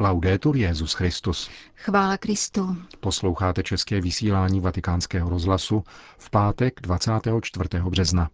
Laudetur Jezus Christus. Chvála Kristu. Posloucháte české vysílání Vatikánského rozhlasu v pátek 24. března.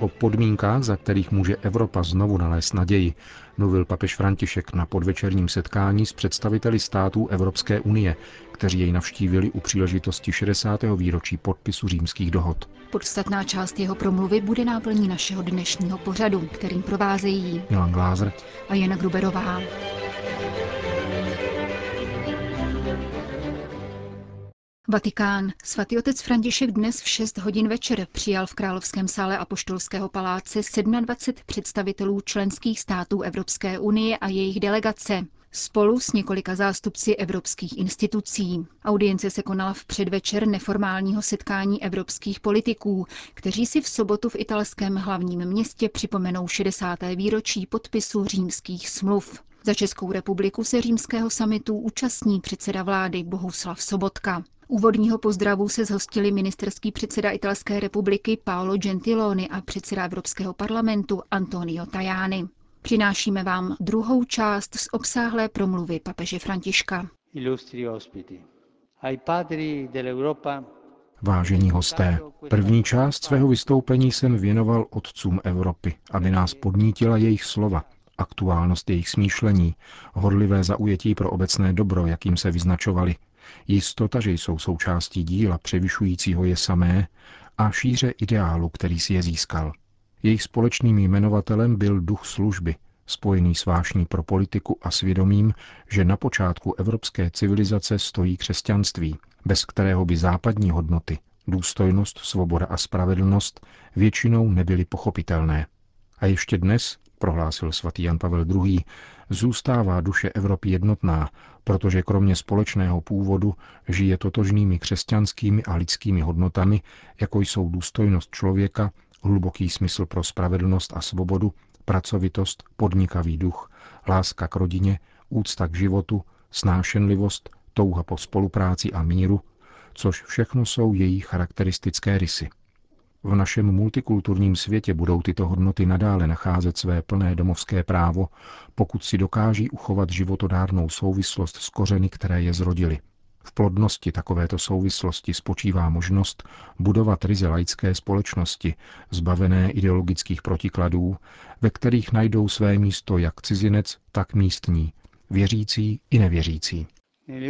O podmínkách, za kterých může Evropa znovu nalézt naději, mluvil papež František na podvečerním setkání s představiteli států Evropské unie, kteří jej navštívili u příležitosti 60. výročí podpisu římských dohod. Podstatná část jeho promluvy bude náplní našeho dnešního pořadu, kterým provázejí Milan Glázer a Jana Gruberová. Vatikán. Svatý otec František dnes v 6 hodin večer přijal v Královském sále Apoštolského paláce 27 představitelů členských států Evropské unie a jejich delegace spolu s několika zástupci evropských institucí. Audience se konala v předvečer neformálního setkání evropských politiků, kteří si v sobotu v italském hlavním městě připomenou 60. výročí podpisu římských smluv. Za Českou republiku se římského samitu účastní předseda vlády Bohuslav Sobotka. Úvodního pozdravu se zhostili ministerský předseda Italské republiky Paolo Gentiloni a předseda Evropského parlamentu Antonio Tajani. Přinášíme vám druhou část z obsáhlé promluvy papeže Františka. Vážení hosté, první část svého vystoupení jsem věnoval otcům Evropy, aby nás podnítila jejich slova, aktuálnost jejich smýšlení, horlivé zaujetí pro obecné dobro, jakým se vyznačovali, jistota, že jsou součástí díla převyšujícího je samé a šíře ideálu, který si je získal. Jejich společným jmenovatelem byl duch služby, spojený s vášní pro politiku a svědomím, že na počátku evropské civilizace stojí křesťanství, bez kterého by západní hodnoty, důstojnost, svoboda a spravedlnost většinou nebyly pochopitelné. A ještě dnes, prohlásil svatý Jan Pavel II., zůstává duše Evropy jednotná, protože kromě společného původu žije totožnými křesťanskými a lidskými hodnotami, jako jsou důstojnost člověka, hluboký smysl pro spravedlnost a svobodu, pracovitost, podnikavý duch, láska k rodině, úcta k životu, snášenlivost, touha po spolupráci a míru, což všechno jsou její charakteristické rysy. V našem multikulturním světě budou tyto hodnoty nadále nacházet své plné domovské právo, pokud si dokáží uchovat životodárnou souvislost s kořeny, které je zrodily. V plodnosti takovéto souvislosti spočívá možnost budovat ryze laické společnosti, zbavené ideologických protikladů, ve kterých najdou své místo jak cizinec, tak místní, věřící i nevěřící.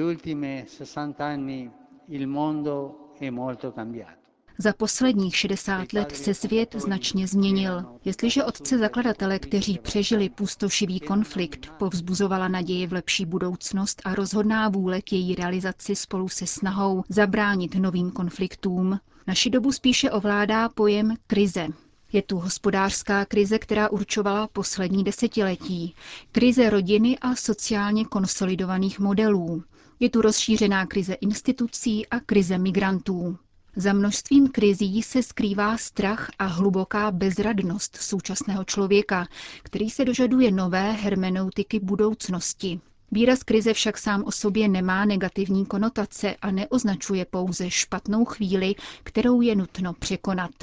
Ultime 60 anni il mondo è molto cambiato. Za posledních 60 let se svět značně změnil. Jestliže otce zakladatele, kteří přežili pustošivý konflikt, povzbuzovala naděje v lepší budoucnost a rozhodná vůle k její realizaci spolu se snahou zabránit novým konfliktům, naši dobu spíše ovládá pojem krize. Je tu hospodářská krize, která určovala poslední desetiletí, krize rodiny a sociálně konsolidovaných modelů. Je tu rozšířená krize institucí a krize migrantů. Za množstvím krizí se skrývá strach a hluboká bezradnost současného člověka, který se dožaduje nové hermeneutiky budoucnosti. Výraz krize však sám o sobě nemá negativní konotace a neoznačuje pouze špatnou chvíli, kterou je nutno překonat.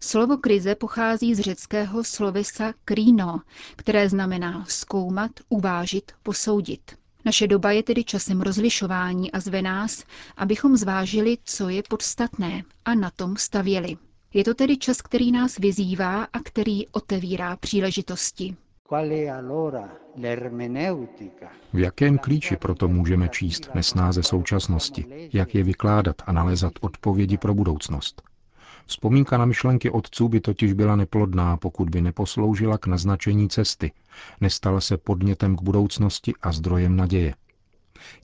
Slovo krize pochází z řeckého slovesa krino, které znamená zkoumat, uvážit, posoudit. Naše doba je tedy časem rozlišování a zve nás, abychom zvážili, co je podstatné a na tom stavěli. Je to tedy čas, který nás vyzývá a který otevírá příležitosti. V jakém klíči proto můžeme číst nesnáze současnosti, jak je vykládat a nalézat odpovědi pro budoucnost? Vzpomínka na myšlenky otců by totiž byla neplodná, pokud by neposloužila k naznačení cesty, nestala se podnětem k budoucnosti a zdrojem naděje.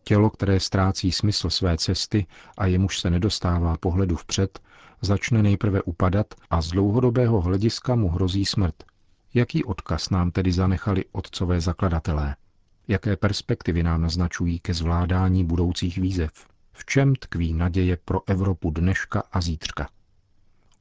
Tělo, které ztrácí smysl své cesty a jemuž se nedostává pohledu vpřed, začne nejprve upadat a z dlouhodobého hlediska mu hrozí smrt. Jaký odkaz nám tedy zanechali otcové zakladatelé? Jaké perspektivy nám naznačují ke zvládání budoucích výzev? V čem tkví naděje pro Evropu dneška a zítřka?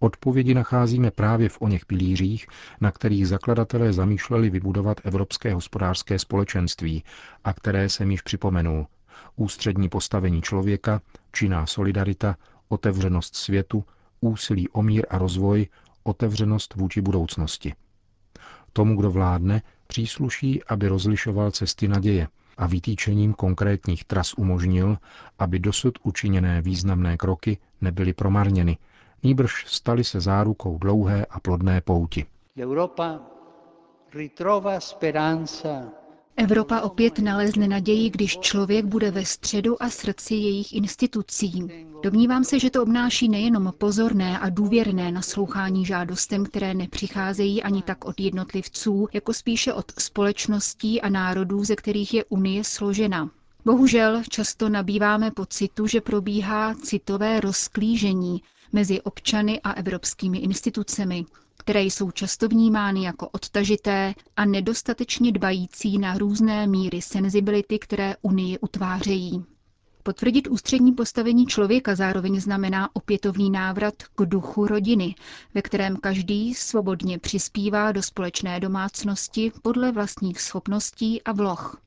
Odpovědi nacházíme právě v oněch pilířích, na kterých zakladatelé zamýšleli vybudovat Evropské hospodářské společenství a které jsem již připomenul. Ústřední postavení člověka, činná solidarita, otevřenost světu, úsilí o mír a rozvoj, otevřenost vůči budoucnosti. Tomu, kdo vládne, přísluší, aby rozlišoval cesty naděje a vytýčením konkrétních tras umožnil, aby dosud učiněné významné kroky nebyly promarněny, nýbrž stali se zárukou dlouhé a plodné pouti. Evropa opět nalezne naději, když člověk bude ve středu a srdci jejich institucí. Domnívám se, že to obnáší nejenom pozorné a důvěrné naslouchání žádostem, které nepřicházejí ani tak od jednotlivců, jako spíše od společností a národů, ze kterých je Unie složena. Bohužel často nabýváme pocitu, že probíhá citové rozklížení mezi občany a evropskými institucemi, které jsou často vnímány jako odtažité a nedostatečně dbající na různé míry senzibility, které Unii utvářejí. Potvrdit ústřední postavení člověka zároveň znamená opětovný návrat k duchu rodiny, ve kterém každý svobodně přispívá do společné domácnosti podle vlastních schopností a vloh.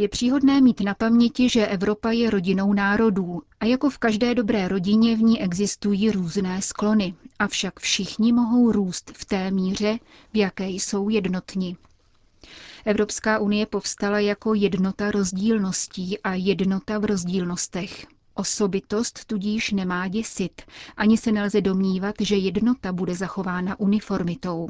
Je příhodné mít na paměti, že Evropa je rodinou národů a jako v každé dobré rodině v ní existují různé sklony, avšak všichni mohou růst v té míře, v jaké jsou jednotní. Evropská unie povstala jako jednota rozdílností a jednota v rozdílnostech. Osobitost tudíž nemá děsit, ani se nelze domnívat, že jednota bude zachována uniformitou.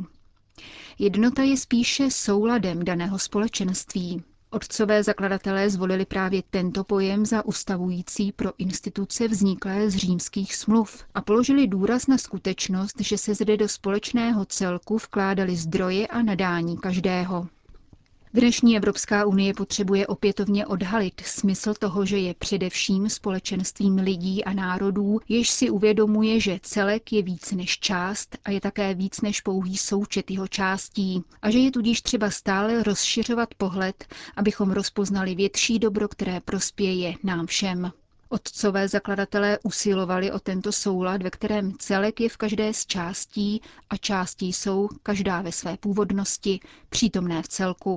Jednota je spíše souladem daného společenství, Otcové zakladatelé zvolili právě tento pojem za ustavující pro instituce vzniklé z římských smluv a položili důraz na skutečnost, že se zde do společného celku vkládali zdroje a nadání každého. Dnešní Evropská unie potřebuje opětovně odhalit smysl toho, že je především společenstvím lidí a národů, jež si uvědomuje, že celek je víc než část a je také víc než pouhý součet jeho částí a že je tudíž třeba stále rozšiřovat pohled, abychom rozpoznali větší dobro, které prospěje nám všem. Otcové zakladatelé usilovali o tento soulad, ve kterém celek je v každé z částí a částí jsou, každá ve své původnosti, přítomné v celku.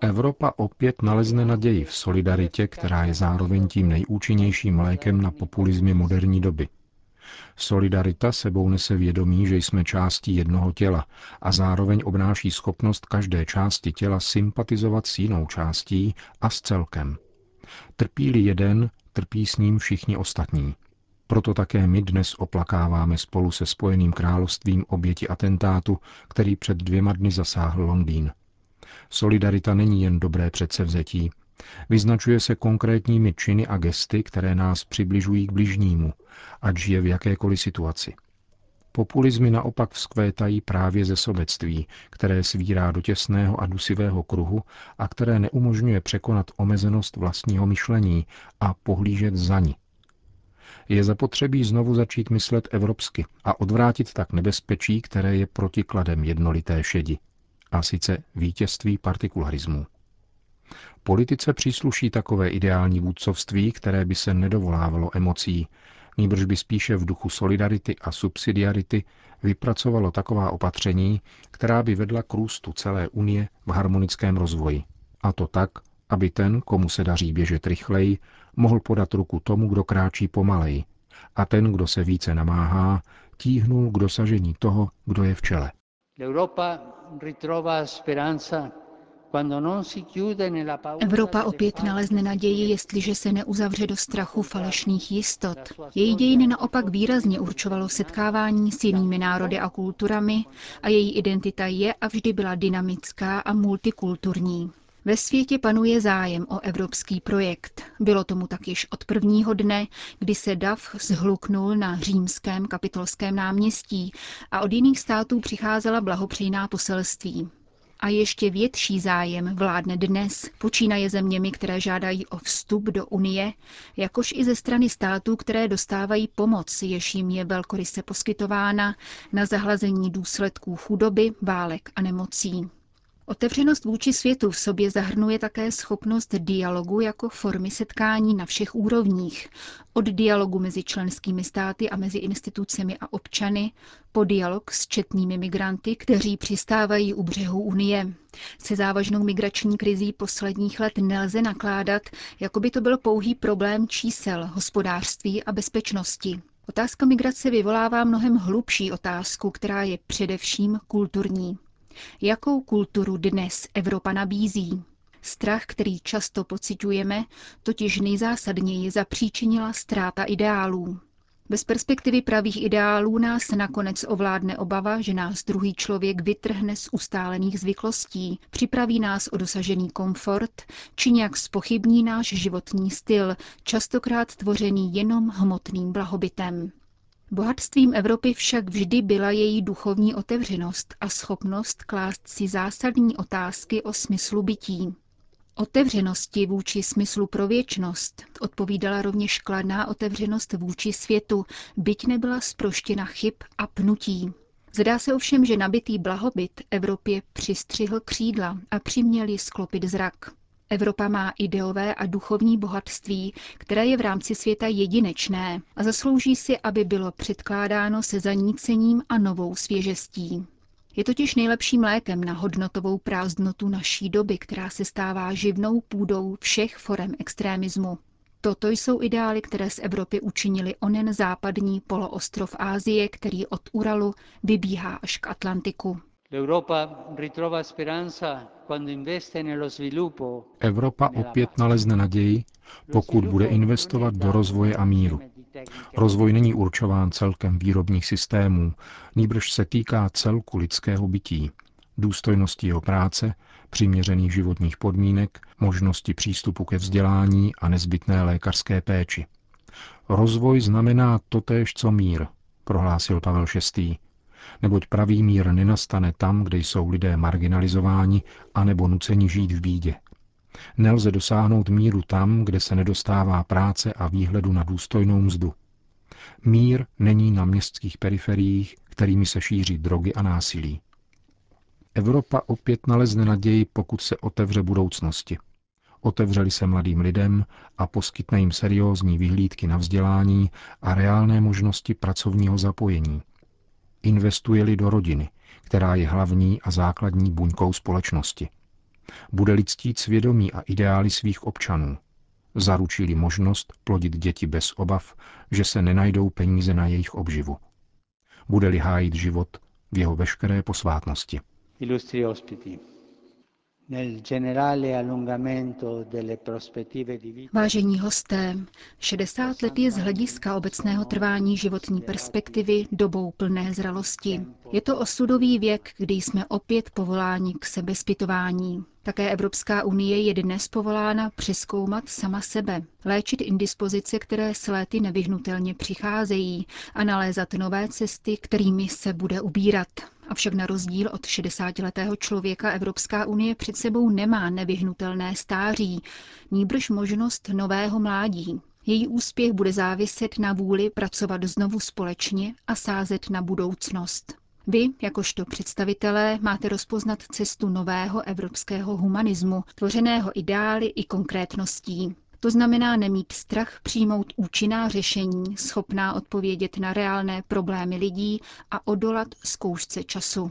Evropa opět nalezne naději v solidaritě, která je zároveň tím nejúčinnějším lékem na populizmy moderní doby. Solidarita sebou nese vědomí, že jsme částí jednoho těla a zároveň obnáší schopnost každé části těla sympatizovat s jinou částí a s celkem. Trpí-li jeden, trpí s ním všichni ostatní. Proto také my dnes oplakáváme spolu se Spojeným královstvím oběti atentátu, který před dvěma dny zasáhl Londýn. Solidarita není jen dobré předsevzetí, Vyznačuje se konkrétními činy a gesty, které nás přibližují k bližnímu, ať žije v jakékoliv situaci. Populizmy naopak vzkvétají právě ze sobectví, které svírá do těsného a dusivého kruhu a které neumožňuje překonat omezenost vlastního myšlení a pohlížet za ní. Je zapotřebí znovu začít myslet evropsky a odvrátit tak nebezpečí, které je protikladem jednolité šedi, a sice vítězství partikularismu. Politice přísluší takové ideální vůdcovství, které by se nedovolávalo emocí, nýbrž by spíše v duchu solidarity a subsidiarity vypracovalo taková opatření, která by vedla k růstu celé Unie v harmonickém rozvoji. A to tak, aby ten, komu se daří běžet rychleji, mohl podat ruku tomu, kdo kráčí pomaleji, a ten, kdo se více namáhá, tíhnul k dosažení toho, kdo je v čele. Ritrova speranza Evropa opět nalezne naději, jestliže se neuzavře do strachu falešných jistot. Její dějiny naopak výrazně určovalo setkávání s jinými národy a kulturami a její identita je a vždy byla dynamická a multikulturní. Ve světě panuje zájem o evropský projekt. Bylo tomu tak již od prvního dne, kdy se DAF zhluknul na římském kapitolském náměstí a od jiných států přicházela blahopřejná poselství a ještě větší zájem vládne dnes, počínaje zeměmi, které žádají o vstup do Unie, jakož i ze strany států, které dostávají pomoc, jež jim je velkoryse poskytována na zahlazení důsledků chudoby, válek a nemocí. Otevřenost vůči světu v sobě zahrnuje také schopnost dialogu jako formy setkání na všech úrovních. Od dialogu mezi členskými státy a mezi institucemi a občany, po dialog s četnými migranty, kteří přistávají u břehu Unie. Se závažnou migrační krizí posledních let nelze nakládat, jako by to byl pouhý problém čísel, hospodářství a bezpečnosti. Otázka migrace vyvolává mnohem hlubší otázku, která je především kulturní. Jakou kulturu dnes Evropa nabízí? Strach, který často pociťujeme, totiž nejzásadněji zapříčinila ztráta ideálů. Bez perspektivy pravých ideálů nás nakonec ovládne obava, že nás druhý člověk vytrhne z ustálených zvyklostí, připraví nás o dosažený komfort, či nějak spochybní náš životní styl, častokrát tvořený jenom hmotným blahobytem. Bohatstvím Evropy však vždy byla její duchovní otevřenost a schopnost klást si zásadní otázky o smyslu bytí. Otevřenosti vůči smyslu pro věčnost odpovídala rovněž kladná otevřenost vůči světu, byť nebyla zproštěna chyb a pnutí. Zdá se ovšem, že nabitý blahobyt Evropě přistřihl křídla a přiměl ji sklopit zrak. Evropa má ideové a duchovní bohatství, které je v rámci světa jedinečné a zaslouží si, aby bylo předkládáno se zanícením a novou svěžestí. Je totiž nejlepším lékem na hodnotovou prázdnotu naší doby, která se stává živnou půdou všech forem extrémismu. Toto jsou ideály, které z Evropy učinili onen západní poloostrov Ázie, který od Uralu vybíhá až k Atlantiku. Evropa opět nalezne naději, pokud bude investovat do rozvoje a míru. Rozvoj není určován celkem výrobních systémů, nýbrž se týká celku lidského bytí, důstojnosti jeho práce, přiměřených životních podmínek, možnosti přístupu ke vzdělání a nezbytné lékařské péči. Rozvoj znamená totéž co mír, prohlásil Pavel VI. Neboť pravý mír nenastane tam, kde jsou lidé marginalizováni anebo nuceni žít v bídě. Nelze dosáhnout míru tam, kde se nedostává práce a výhledu na důstojnou mzdu. Mír není na městských periferiích, kterými se šíří drogy a násilí. Evropa opět nalezne naději, pokud se otevře budoucnosti. Otevřeli se mladým lidem a poskytne jim seriózní vyhlídky na vzdělání a reálné možnosti pracovního zapojení. Investuje-li do rodiny, která je hlavní a základní buňkou společnosti – bude lidstít svědomí a ideály svých občanů. Zaručili možnost plodit děti bez obav, že se nenajdou peníze na jejich obživu. Bude-li hájit život v jeho veškeré posvátnosti. Ilustri ospiti. Vážení hosté, 60 let je z hlediska obecného trvání životní perspektivy dobou plné zralosti. Je to osudový věk, kdy jsme opět povoláni k sebezpytování. Také Evropská unie je dnes povolána přeskoumat sama sebe, léčit indispozice, které s léty nevyhnutelně přicházejí a nalézat nové cesty, kterými se bude ubírat. Avšak na rozdíl od 60-letého člověka Evropská unie před sebou nemá nevyhnutelné stáří, níbrž možnost nového mládí. Její úspěch bude záviset na vůli pracovat znovu společně a sázet na budoucnost. Vy, jakožto představitelé, máte rozpoznat cestu nového evropského humanismu, tvořeného ideály i konkrétností. To znamená nemít strach přijmout účinná řešení, schopná odpovědět na reálné problémy lidí a odolat zkoušce času.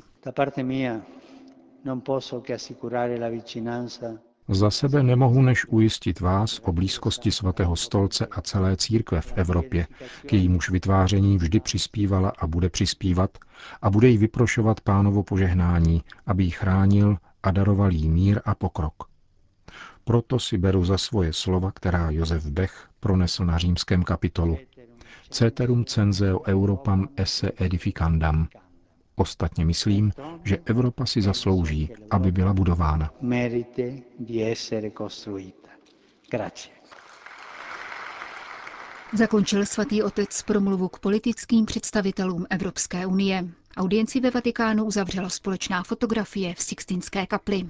Za sebe nemohu než ujistit vás o blízkosti svatého stolce a celé církve v Evropě, k jejímuž vytváření vždy přispívala a bude přispívat a bude jí vyprošovat pánovo požehnání, aby ji chránil a daroval jí mír a pokrok. Proto si beru za svoje slova, která Josef Bech pronesl na římském kapitolu. Ceterum censeo Europam esse edificandam. Ostatně myslím, že Evropa si zaslouží, aby byla budována. Zakončil svatý otec promluvu k politickým představitelům Evropské unie. Audienci ve Vatikánu uzavřela společná fotografie v Sixtinské kapli.